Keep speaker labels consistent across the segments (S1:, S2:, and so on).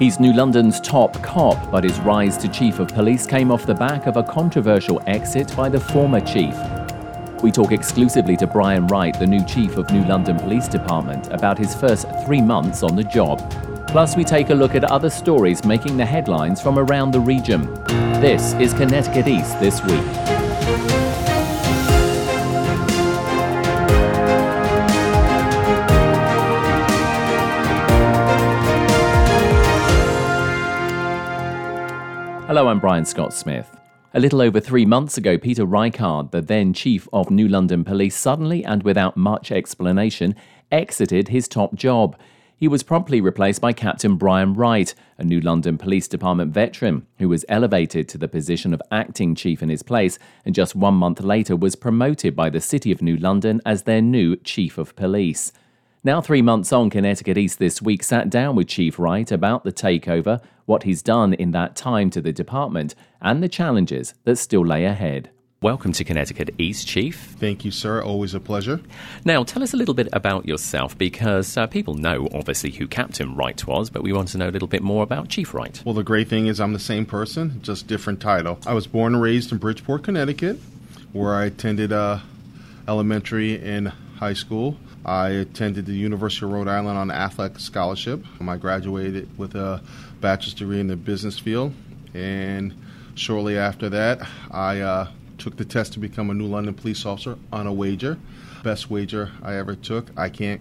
S1: He's New London's top cop, but his rise to Chief of Police came off the back of a controversial exit by the former chief. We talk exclusively to Brian Wright, the new Chief of New London Police Department, about his first three months on the job. Plus, we take a look at other stories making the headlines from around the region. This is Connecticut East This Week. Hello, I'm Brian Scott Smith. A little over three months ago, Peter Reichard, the then chief of New London Police, suddenly and without much explanation exited his top job. He was promptly replaced by Captain Brian Wright, a New London Police Department veteran who was elevated to the position of acting chief in his place and just one month later was promoted by the City of New London as their new chief of police. Now, three months on, Connecticut East this week sat down with Chief Wright about the takeover, what he's done in that time to the department, and the challenges that still lay ahead. Welcome to Connecticut East, Chief.
S2: Thank you, sir. Always a pleasure.
S1: Now, tell us a little bit about yourself because uh, people know, obviously, who Captain Wright was, but we want to know a little bit more about Chief Wright.
S2: Well, the great thing is I'm the same person, just different title. I was born and raised in Bridgeport, Connecticut, where I attended uh, elementary and high school. I attended the University of Rhode Island on athletic scholarship. I graduated with a bachelor's degree in the business field, and shortly after that, I uh, took the test to become a New London police officer on a wager. Best wager I ever took. I can't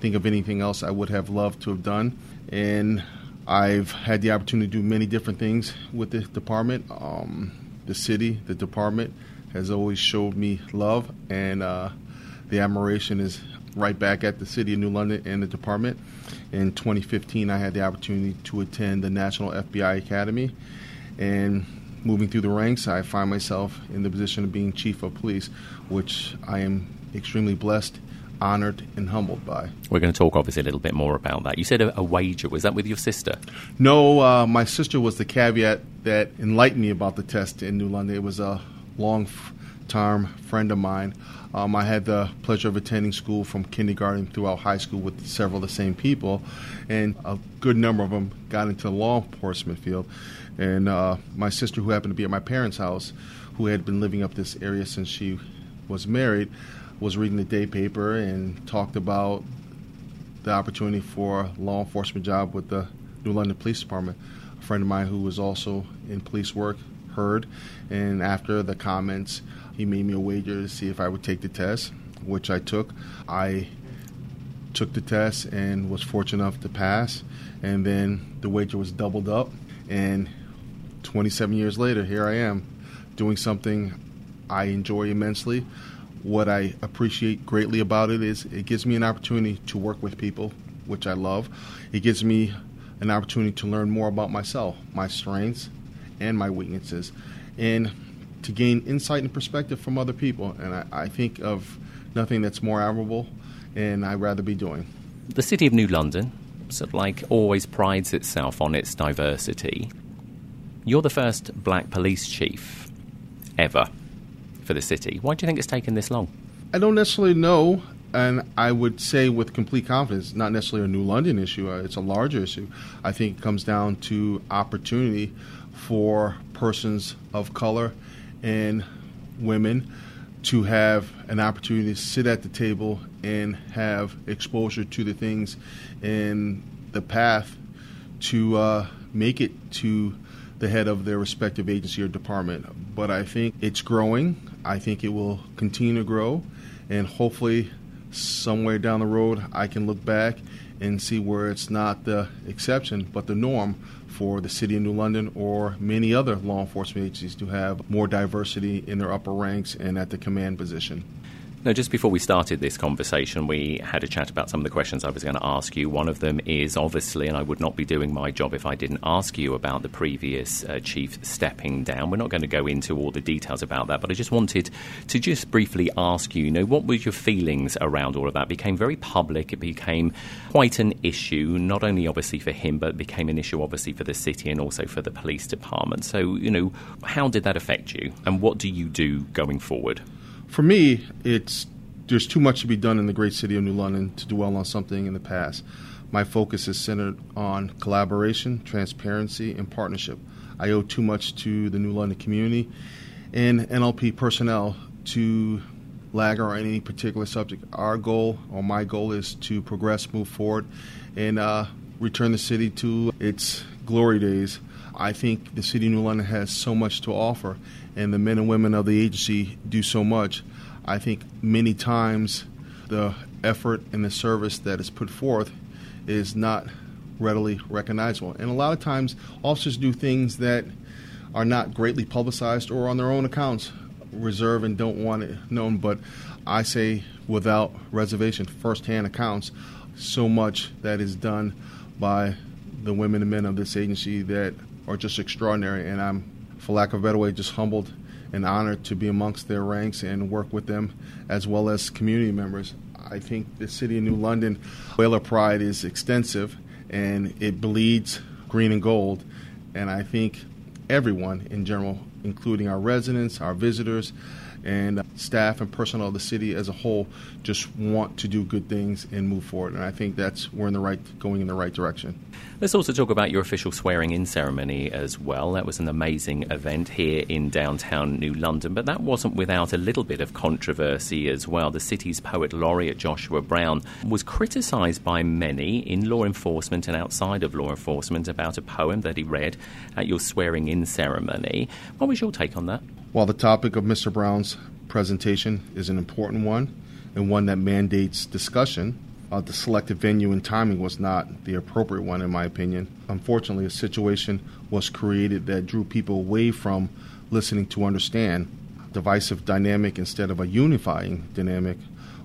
S2: think of anything else I would have loved to have done. And I've had the opportunity to do many different things with the department. Um, the city, the department has always showed me love, and uh, the admiration is right back at the City of New London and the department. In 2015, I had the opportunity to attend the National FBI Academy, and moving through the ranks, I find myself in the position of being Chief of Police, which I am extremely blessed honored and humbled by.
S1: We're going to talk obviously a little bit more about that. You said a, a wager. Was that with your sister?
S2: No, uh, my sister was the caveat that enlightened me about the test in New London. It was a long term friend of mine. Um, I had the pleasure of attending school from kindergarten throughout high school with several of the same people, and a good number of them got into the law enforcement field. And uh, my sister, who happened to be at my parents' house, who had been living up this area since she was married, was reading the day paper and talked about the opportunity for a law enforcement job with the New London Police Department. A friend of mine who was also in police work heard, and after the comments, he made me a wager to see if I would take the test, which I took. I took the test and was fortunate enough to pass, and then the wager was doubled up, and 27 years later, here I am doing something I enjoy immensely. What I appreciate greatly about it is it gives me an opportunity to work with people, which I love. It gives me an opportunity to learn more about myself, my strengths, and my weaknesses, and to gain insight and perspective from other people. And I, I think of nothing that's more admirable, and I'd rather be doing.
S1: The City of New London, sort of like, always prides itself on its diversity. You're the first black police chief ever for the city. Why do you think it's taken this long?
S2: I don't necessarily know, and I would say with complete confidence, not necessarily a New London issue. Uh, it's a larger issue. I think it comes down to opportunity for persons of color and women to have an opportunity to sit at the table and have exposure to the things and the path to uh, make it to the head of their respective agency or department. But I think it's growing. I think it will continue to grow, and hopefully, somewhere down the road, I can look back and see where it's not the exception but the norm for the city of New London or many other law enforcement agencies to have more diversity in their upper ranks and at the command position.
S1: Now, just before we started this conversation, we had a chat about some of the questions I was going to ask you. One of them is obviously, and I would not be doing my job if I didn't ask you about the previous uh, chief stepping down. We're not going to go into all the details about that, but I just wanted to just briefly ask you, you know, what were your feelings around all of that? It became very public. It became quite an issue, not only obviously for him, but it became an issue obviously for the city and also for the police department. So, you know, how did that affect you, and what do you do going forward?
S2: For me, it's there's too much to be done in the great city of New London to dwell on something in the past. My focus is centered on collaboration, transparency, and partnership. I owe too much to the New London community and NLP personnel to lag on any particular subject. Our goal, or my goal, is to progress, move forward, and uh, return the city to its glory days. I think the city of New London has so much to offer, and the men and women of the agency do so much. I think many times the effort and the service that is put forth is not readily recognizable. And a lot of times, officers do things that are not greatly publicized or on their own accounts reserve and don't want it known. But I say without reservation, firsthand accounts, so much that is done by the women and men of this agency that are just extraordinary. And I'm, for lack of a better way, just humbled and honored to be amongst their ranks and work with them as well as community members. I think the city of New London, whaler pride is extensive and it bleeds green and gold. And I think everyone in general, including our residents, our visitors, and staff and personnel of the city as a whole, just want to do good things and move forward. And I think that's we're in the right, going in the right direction.
S1: Let's also talk about your official swearing in ceremony as well. That was an amazing event here in downtown New London, but that wasn't without a little bit of controversy as well. The city's poet laureate Joshua Brown was criticised by many in law enforcement and outside of law enforcement about a poem that he read at your swearing in ceremony. What was your take on that?
S2: While the topic of Mr. Brown's presentation is an important one and one that mandates discussion, uh, the selected venue and timing was not the appropriate one, in my opinion. Unfortunately, a situation was created that drew people away from listening to understand. Divisive dynamic instead of a unifying dynamic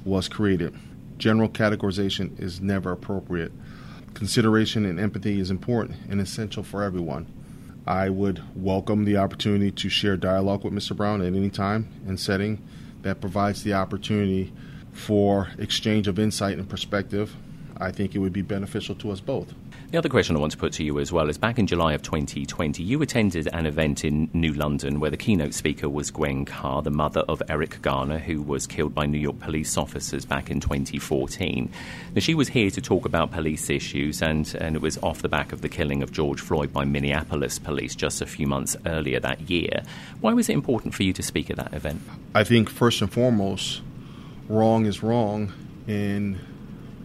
S2: was created. General categorization is never appropriate. Consideration and empathy is important and essential for everyone. I would welcome the opportunity to share dialogue with Mr. Brown at any time and setting that provides the opportunity for exchange of insight and perspective, I think it would be beneficial to us both.
S1: The other question I want to put to you as well is back in July of 2020, you attended an event in New London where the keynote speaker was Gwen Carr, the mother of Eric Garner, who was killed by New York police officers back in 2014. Now, she was here to talk about police issues, and, and it was off the back of the killing of George Floyd by Minneapolis police just a few months earlier that year. Why was it important for you to speak at that event?
S2: I think, first and foremost, wrong is wrong, and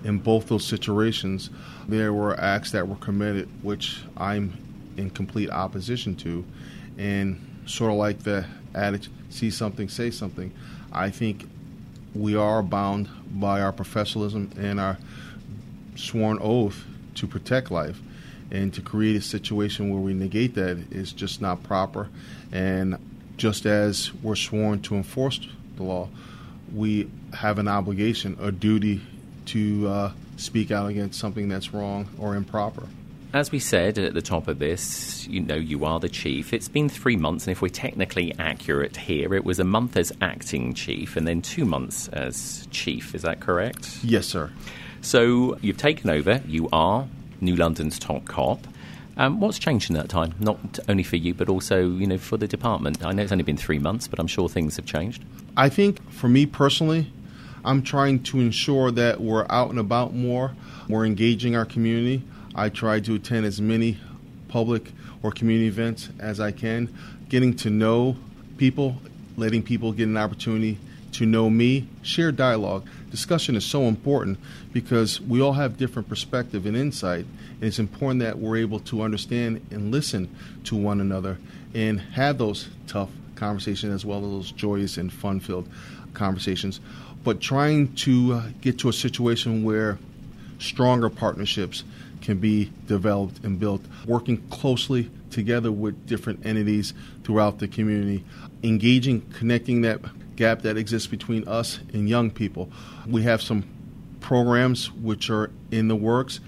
S2: in both those situations, there were acts that were committed which I'm in complete opposition to, and sort of like the adage, see something, say something. I think we are bound by our professionalism and our sworn oath to protect life. And to create a situation where we negate that is just not proper. And just as we're sworn to enforce the law, we have an obligation, a duty to uh, speak out against something that's wrong or improper.
S1: As we said at the top of this, you know, you are the chief. It's been three months, and if we're technically accurate here, it was a month as acting chief and then two months as chief. Is that correct?
S2: Yes, sir.
S1: So you've taken over. You are New London's top cop. Um, what's changed in that time? Not only for you, but also you know for the department. I know it's only been three months, but I'm sure things have changed.
S2: I think for me personally, I'm trying to ensure that we're out and about more. We're engaging our community. I try to attend as many public or community events as I can, getting to know people, letting people get an opportunity to know me, share dialogue. Discussion is so important because we all have different perspective and insight. And it's important that we're able to understand and listen to one another and have those tough conversations as well as those joyous and fun-filled conversations. But trying to uh, get to a situation where stronger partnerships can be developed and built, working closely together with different entities throughout the community, engaging, connecting that gap that exists between us and young people. We have some programs which are in the works.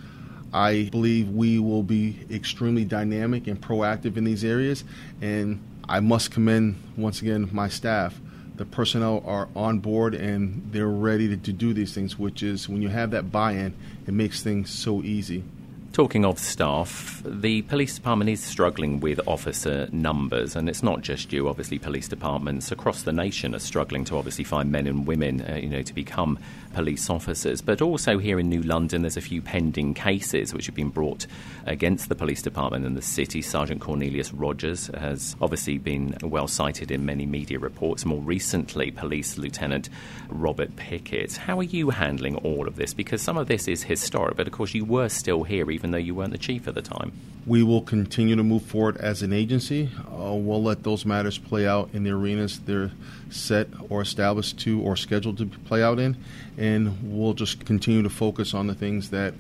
S2: I believe we will be extremely dynamic and proactive in these areas, and I must commend once again my staff. The personnel are on board and they're ready to, to do these things, which is when you have that buy in, it makes things so easy.
S1: Talking of staff, the police department is struggling with officer numbers, and it's not just you. Obviously, police departments across the nation are struggling to obviously find men and women, uh, you know, to become police officers. But also here in New London, there's a few pending cases which have been brought against the police department and the city. Sergeant Cornelius Rogers has obviously been well cited in many media reports. More recently, Police Lieutenant Robert Pickett. How are you handling all of this? Because some of this is historic, but of course you were still here even though you weren't the chief at the time.
S2: We will continue to move forward as an agency. Uh, we'll let those matters play out in the arenas they're set or established to or scheduled to play out in and we'll just continue to focus on the things that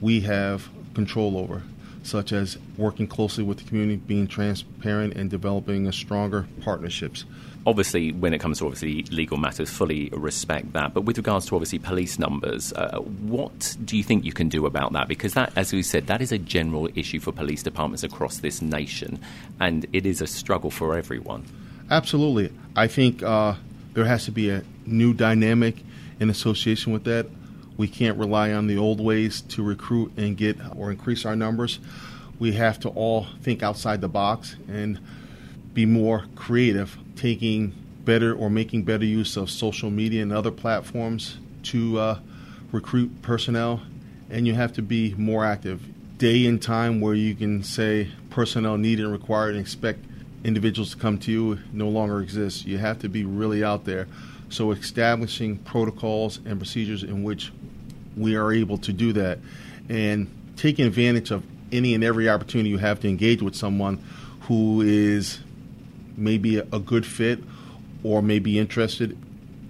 S2: we have control over, such as working closely with the community, being transparent, and developing stronger partnerships.
S1: Obviously, when it comes to obviously legal matters, fully respect that. But with regards to obviously police numbers, uh, what do you think you can do about that? Because that, as we said, that is a general issue for police departments across this nation, and it is a struggle for everyone.
S2: Absolutely, I think uh, there has to be a new dynamic in association with that. We can't rely on the old ways to recruit and get or increase our numbers. We have to all think outside the box and be more creative, taking better or making better use of social media and other platforms to uh, recruit personnel. And you have to be more active. Day and time where you can say personnel needed and required and expect individuals to come to you no longer exists. You have to be really out there. So, establishing protocols and procedures in which we are able to do that and taking advantage of any and every opportunity you have to engage with someone who is maybe a good fit or may be interested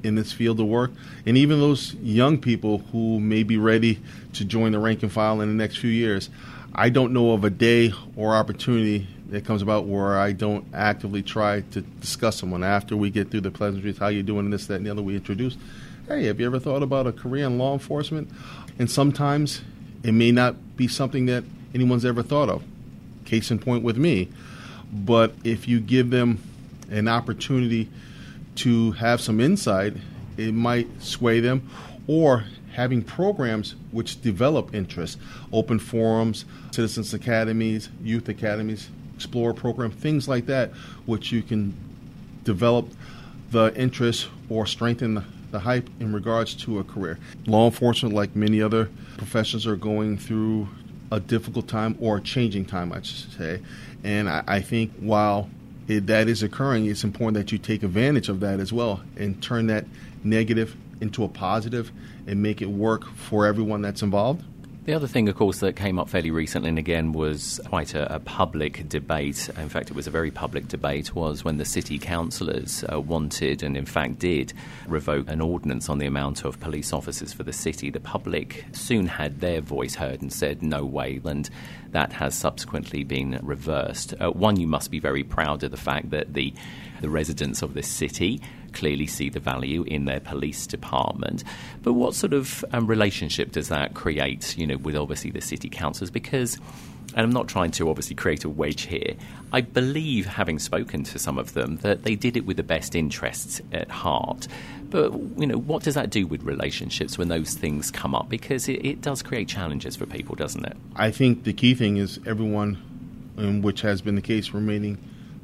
S2: in this field of work, and even those young people who may be ready to join the rank and file in the next few years. I don't know of a day or opportunity that comes about where I don't actively try to discuss someone after we get through the pleasantries, how you doing, this, that, and the other. We introduce, hey, have you ever thought about a career in law enforcement? And sometimes it may not be something that anyone's ever thought of. Case in point with me. But if you give them an opportunity to have some insight, it might sway them. Or having programs which develop interest, open forums, citizens academies, youth academies, Explorer program, things like that, which you can develop the interest or strengthen the, hype in regards to a career. Law enforcement, like many other professions, are going through a difficult time or a changing time, I should say. And I, I think while it, that is occurring, it's important that you take advantage of that as well and turn that negative into a positive and make it work for everyone that's involved.
S1: The other thing, of course, that came up fairly recently and again was quite a, a public debate. In fact, it was a very public debate, was when the city councillors uh, wanted and, in fact, did revoke an ordinance on the amount of police officers for the city. The public soon had their voice heard and said, no way. And that has subsequently been reversed. Uh, one, you must be very proud of the fact that the, the residents of this city clearly see the value in their police department. But what sort of um, relationship does that create, you know, with obviously the city councils? Because and I'm not trying to obviously create a wedge here. I believe, having spoken to some of them, that they did it with the best interests at heart. But you know, what does that do with relationships when those things come up? Because it, it does create challenges for people, doesn't it?
S2: I think the key thing is everyone, in which has been the case, remaining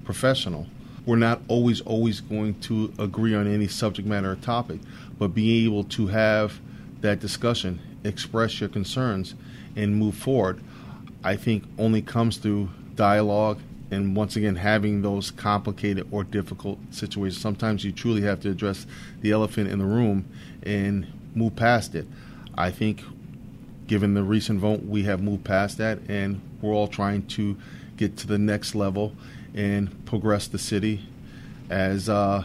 S2: professional we're not always always going to agree on any subject matter or topic, but being able to have that discussion, express your concerns, and move forward, I think only comes through dialogue and once again having those complicated or difficult situations. Sometimes you truly have to address the elephant in the room and move past it. I think given the recent vote, we have moved past that and we're all trying to get to the next level and progress the city as uh,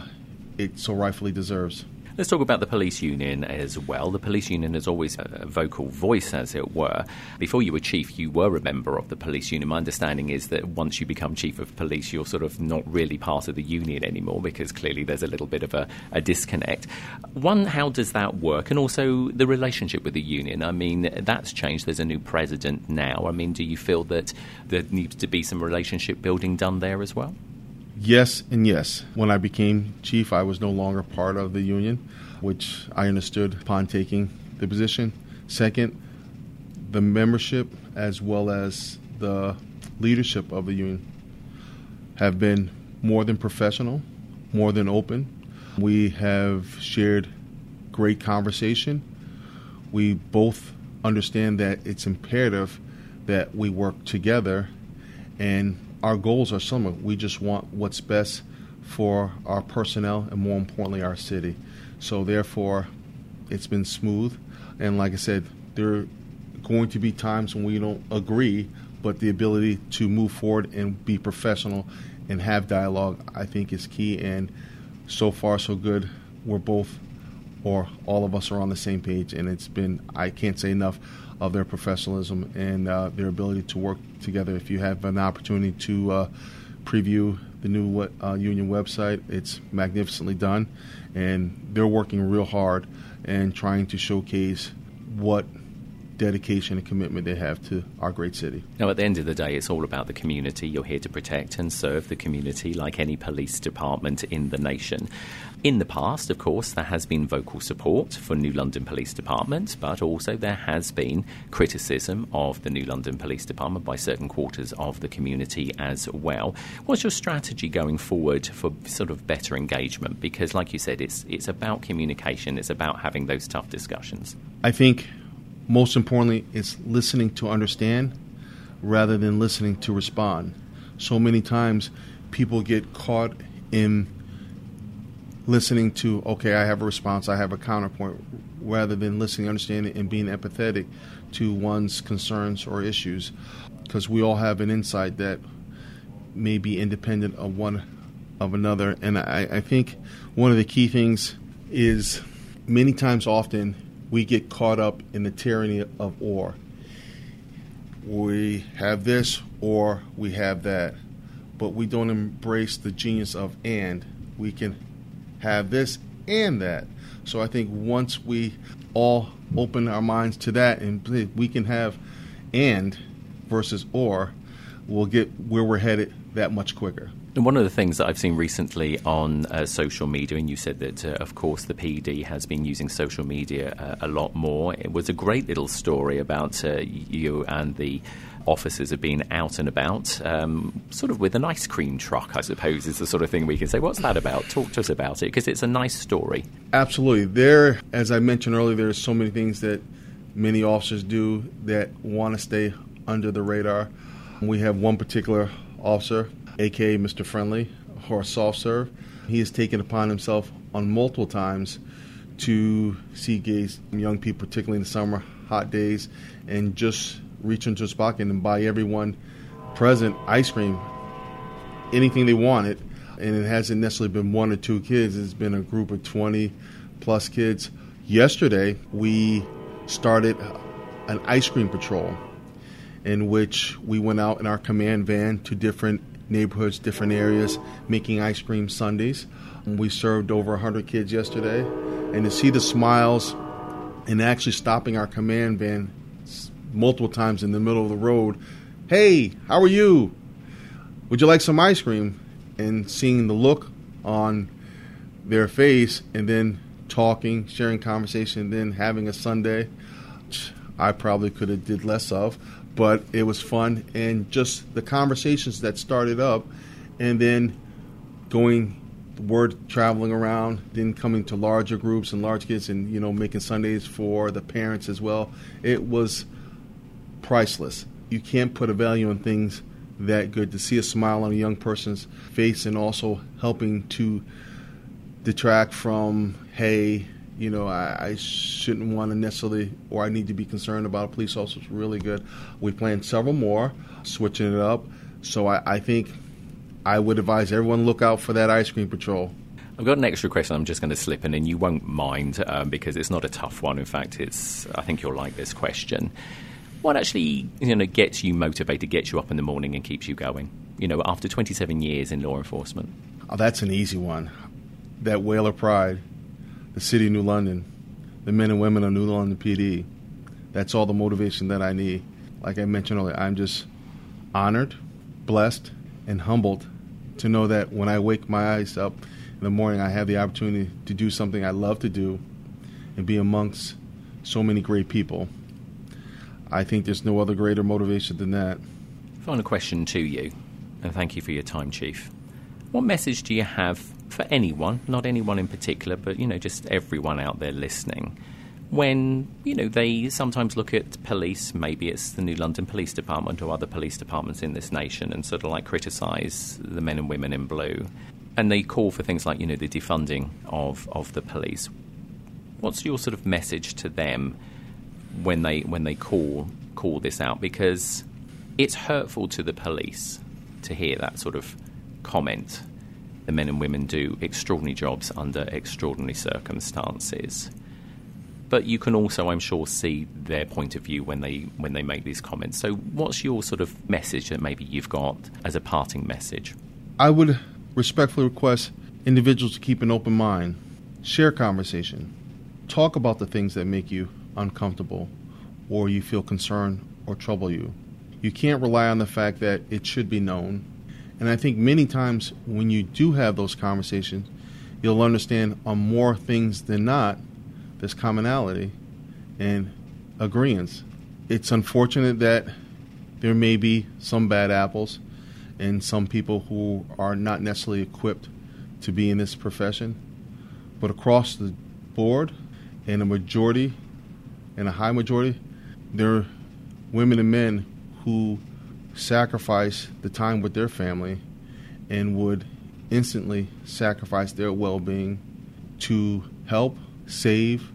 S2: it so rightfully deserves.
S1: Let's talk about the police union as well. The police union is always a vocal voice, as it were. Before you were chief, you were a member of the police union. My understanding is that once you become chief of police, you're sort of not really part of the union anymore because clearly there's a little bit of a, a disconnect. One, how does that work? And also the relationship with the union. I mean, that's changed. There's a new president now. I mean, do you feel that there needs to be some relationship building done there as well?
S2: Yes and yes. When I became chief, I was no longer part of the union, which I understood upon taking the position. Second, the membership as well as the leadership of the union have been more than professional, more than open. We have shared great conversation. We both understand that it's imperative that we work together and our goals are similar. We just want what's best for our personnel and more importantly our city. So therefore it's been smooth and like I said, there are going to be times when we don't agree, but the ability to move forward and be professional and have dialogue I think is key and so far so good. We're both or all of us are on the same page and it's been I can't say enough of their professionalism and uh, their ability to work together. If you have an opportunity to uh, preview the new uh, union website, it's magnificently done, and they're working real hard and trying to showcase what dedication and commitment they have to our great city.
S1: Now, at the end of the day, it's all about the community. You're here to protect and serve the community like any police department in the nation. In the past, of course, there has been vocal support for New London Police Department, but also there has been criticism of the New London Police Department by certain quarters of the community as well. What's your strategy going forward for sort of better engagement? Because, like you said, it's it's about communication. It's about having those tough discussions.
S2: I think most importantly, it's listening to understand rather than listening to respond. So many times people get caught in listening to, okay, I have a response, I have a counterpoint, rather than listening, understanding, and being empathetic to one's concerns or issues. Because we all have an insight that may be independent of one of another. And I, I think one of the key things is many times often we get caught up in the tyranny of or. We have this or we have that, but we don't embrace the genius of and. We can have this and that. So I think once we all open our minds to that and we can have and versus or, we'll get where we're headed that much quicker.
S1: And one of the things that I've seen recently on uh, social media, and you said that, uh, of course, the PD has been using social media uh, a lot more. It was a great little story about uh, you and the officers have been out and about, um, sort of with an ice cream truck, I suppose, is the sort of thing we can say. What's that about? Talk to us about it, because it's a nice story.
S2: Absolutely. There, as I mentioned earlier, there are so many things that many officers do that want to stay under the radar. We have one particular officer aka Mr. Friendly, or Soft Serve. He has taken upon himself on multiple times to see gays, young people, particularly in the summer, hot days, and just reach into his pocket and buy everyone present ice cream, anything they wanted. And it hasn't necessarily been one or two kids, it's been a group of 20 plus kids. Yesterday, we started an ice cream patrol in which we went out in our command van to different neighborhoods, different areas, making ice cream sundaes. We served over 100 kids yesterday, and to see the smiles and actually stopping our command van multiple times in the middle of the road, hey, how are you? Would you like some ice cream? And seeing the look on their face, and then talking, sharing conversation, then having a sundae, I probably could have did less of, but it was fun and just the conversations that started up and then going word traveling around then coming to larger groups and large kids and you know making sundaes for the parents as well. It was priceless. You can't put a value on things that good. To see a smile on a young person's face and also helping to detract from hey you know, I, I shouldn't want to necessarily, or I need to be concerned about a police officer is really good. We plan several more, switching it up. So I, I think I would advise everyone look out for that ice cream patrol.
S1: I've got an extra question I'm just going to slip in, and you won't mind um, because it's not a tough one. In fact, it's I think you'll like this question. What actually you know gets you motivated, gets you up in the morning, and keeps you going? You know, after 27 years in law enforcement.
S2: Oh, that's an easy one. That whaler pride, the city of New London, the men and women of New London PD. That's all the motivation that I need. Like I mentioned earlier, I'm just honored, blessed, and humbled to know that when I wake my eyes up in the morning, I have the opportunity to do something I love to do and be amongst so many great people. I think there's no other greater motivation than that.
S1: Final question to you, and thank you for your time, Chief. What message do you have for anyone, not anyone in particular, but you know, just everyone out there listening, when you know they sometimes look at police, maybe it's the New London Police Department or other police departments in this nation, and sort of like criticise the men and women in blue, and they call for things like you know the defunding of of the police. What's your sort of message to them when they when they call call this out? Because it's hurtful to the police to hear that sort of comment. The men and women do extraordinary jobs under extraordinary circumstances but you can also, I'm sure, see their point of view when they when they make these comments. So, what's your sort of message that maybe you've got as a parting message?
S2: I would respectfully request individuals to keep an open mind, share conversation, talk about the things that make you uncomfortable, or you feel concerned or trouble you. You can't rely on the fact that it should be known. And I think many times when you do have those conversations, you'll understand on more things than not there's commonality and agreements. It's unfortunate that there may be some bad apples and some people who are not necessarily equipped to be in this profession, but across the board, in a majority, in a high majority, there are women and men who sacrifice the time with their family and would instantly sacrifice their well being to help save,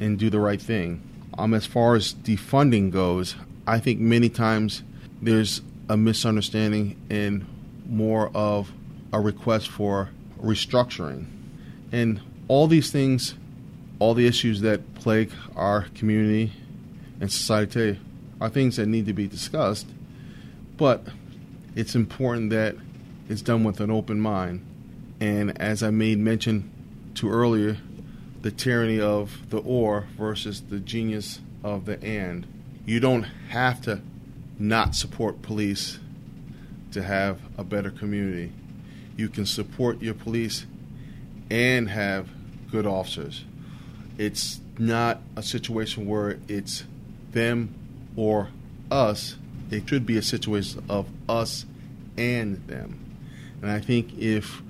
S2: and do the right thing. Um, as far as defunding goes, I think many times there's a misunderstanding and more of a request for restructuring. And all these things, all the issues that plague our community and society today are things that need to be discussed, but it's important that it's done with an open mind. And as I made mention to earlier, the tyranny of the or versus the genius of the and. You don't have to not support police to have a better community. You can support your police and have good officers. It's not a situation where it's them or us. It should be a situation of us and them. And I think if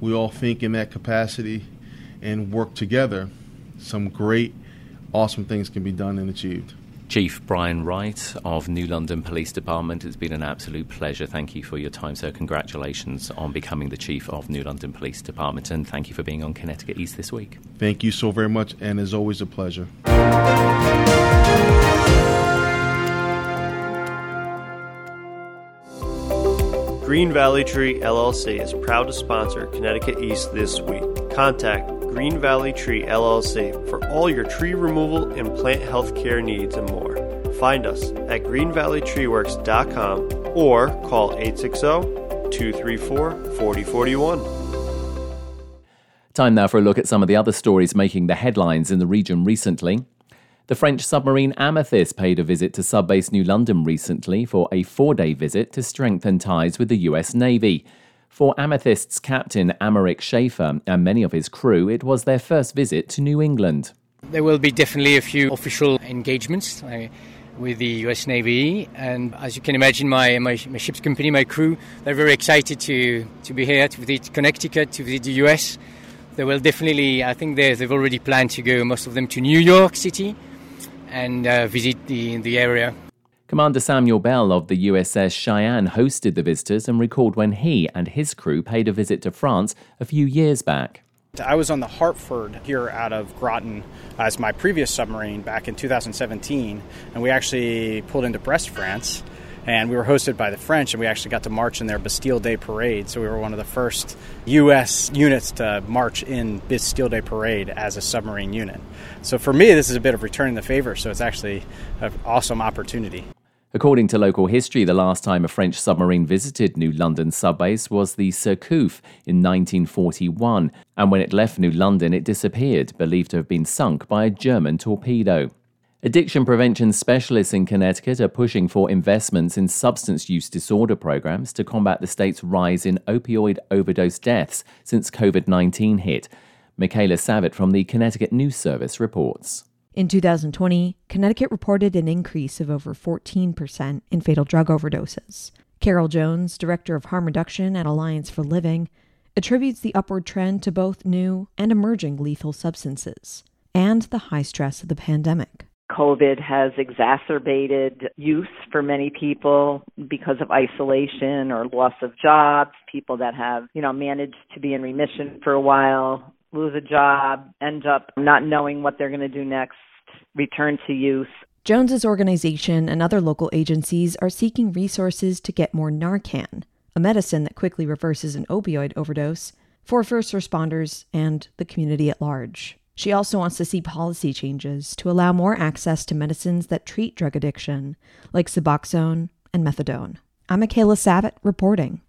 S2: we all think in that capacity, and work together, some great, awesome things can be done and achieved.
S1: Chief Brian Wright of New London Police Department, it's been an absolute pleasure. Thank you for your time, sir. Congratulations on becoming the Chief of New London Police Department, and thank you for being on Connecticut East this week.
S2: Thank you so very much, and as always, a pleasure.
S3: Green Valley Tree LLC is proud to sponsor Connecticut East this week. Contact Green Valley Tree LLC for all your tree removal and plant health care needs and more. Find us at greenvalleytreeworks.com or call 860 234 4041.
S1: Time now for a look at some of the other stories making the headlines in the region recently. The French submarine Amethyst paid a visit to Subbase New London recently for a four day visit to strengthen ties with the US Navy. For Amethyst's captain Aymeric Schaefer and many of his crew, it was their first visit to New England.
S4: There will be definitely a few official engagements. Uh, with the US Navy. And as you can imagine, my, my, my, ship's company, my crew, they're very excited to, to be here, to visit Connecticut, to visit the US. They will definitely, I think they've already planned to go, most of them, to New York City and uh, visit the, the area.
S1: Commander Samuel Bell of the USS Cheyenne hosted the visitors and recalled when he and his crew paid a visit to France a few years back.
S5: I was on the Hartford here out of Groton as my previous submarine back in 2017, and we actually pulled into Brest, France. And we were hosted by the French, and we actually got to march in their Bastille Day parade. So we were one of the first U.S. units to march in Bastille Day parade as a submarine unit. So for me, this is a bit of returning the favor. So it's actually an awesome opportunity.
S1: According to local history, the last time a French submarine visited New London subbase was the Surcouf in 1941, and when it left New London, it disappeared, believed to have been sunk by a German torpedo. Addiction prevention specialists in Connecticut are pushing for investments in substance use disorder programs to combat the state's rise in opioid overdose deaths since COVID 19 hit. Michaela Savitt from the Connecticut News Service reports.
S6: In 2020, Connecticut reported an increase of over 14% in fatal drug overdoses. Carol Jones, director of harm reduction at Alliance for Living, attributes the upward trend to both new and emerging lethal substances and the high stress of the pandemic.
S7: COVID has exacerbated use for many people because of isolation or loss of jobs, people that have, you know, managed to be in remission for a while lose a job, end up not knowing what they're going to do next, return to use.
S6: Jones's organization and other local agencies are seeking resources to get more Narcan, a medicine that quickly reverses an opioid overdose, for first responders and the community at large. She also wants to see policy changes to allow more access to medicines that treat drug addiction, like Suboxone and Methadone. I'm Michaela Savitt reporting.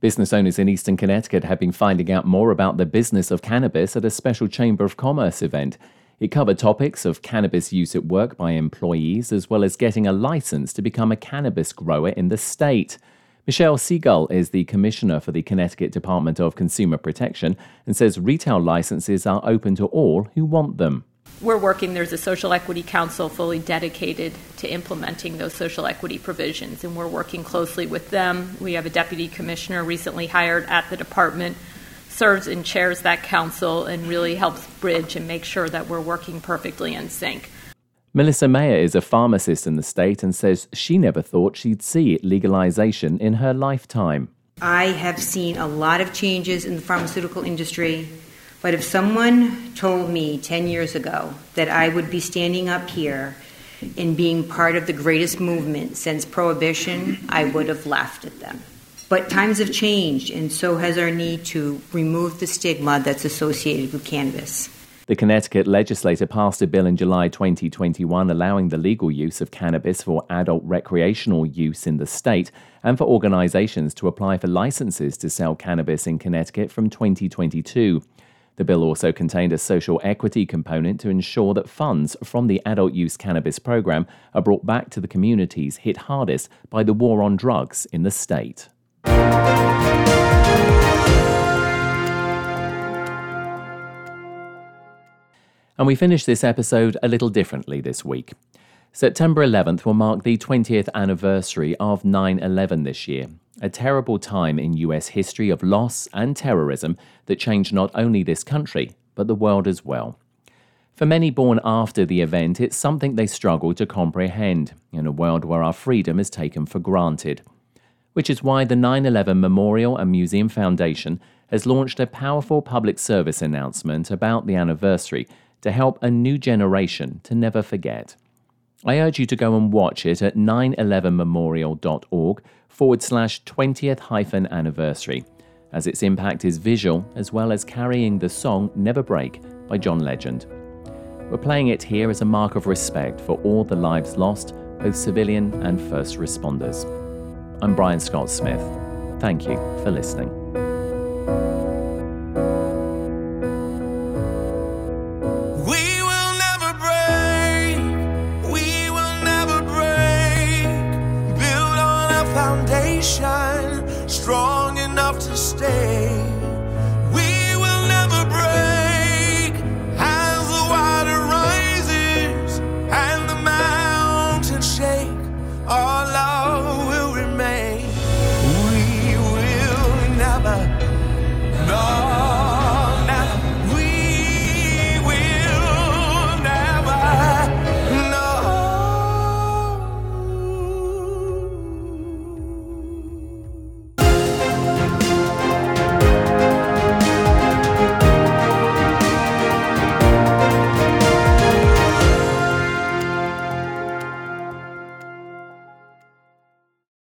S1: Business owners in eastern Connecticut have been finding out more about the business of cannabis at a special Chamber of Commerce event. It covered topics of cannabis use at work by employees, as well as getting a license to become a cannabis grower in the state. Michelle Seagull is the commissioner for the Connecticut Department of Consumer Protection and says retail licenses are open to all who want them
S8: we're working, there's a social equity council fully dedicated to implementing those social equity provisions, and we're working closely with them. We have a deputy commissioner recently hired at the department, serves and chairs that council, and really helps bridge and make sure that we're working perfectly in sync.
S1: Melissa Mayer is a pharmacist in the state and says she never thought she'd see legalization in her lifetime.
S9: I have seen a lot of changes in the pharmaceutical industry but if someone told me 10 years ago that I would be standing up here and being part of the greatest movement since Prohibition, I would have laughed at them. But times have changed, and so has our need to remove the stigma that's associated with cannabis.
S1: The Connecticut legislature passed a bill in July 2021 allowing the legal use of cannabis for adult recreational use in the state and for organizations to apply for licenses to sell cannabis in Connecticut from 2022. The bill also contained a social equity component to ensure that funds from the adult use cannabis program are brought back to the communities hit hardest by the war on drugs in the state. And we finish this episode a little differently this week. September 11th will mark the 20th anniversary of 9 11 this year, a terrible time in US history of loss and terrorism that changed not only this country, but the world as well. For many born after the event, it's something they struggle to comprehend in a world where our freedom is taken for granted. Which is why the 9 11 Memorial and Museum Foundation has launched a powerful public service announcement about the anniversary to help a new generation to never forget. I urge you to go and watch it at 911memorial.org forward slash 20th hyphen anniversary, as its impact is visual as well as carrying the song Never Break by John Legend. We're playing it here as a mark of respect for all the lives lost, both civilian and first responders. I'm Brian Scott Smith. Thank you for listening.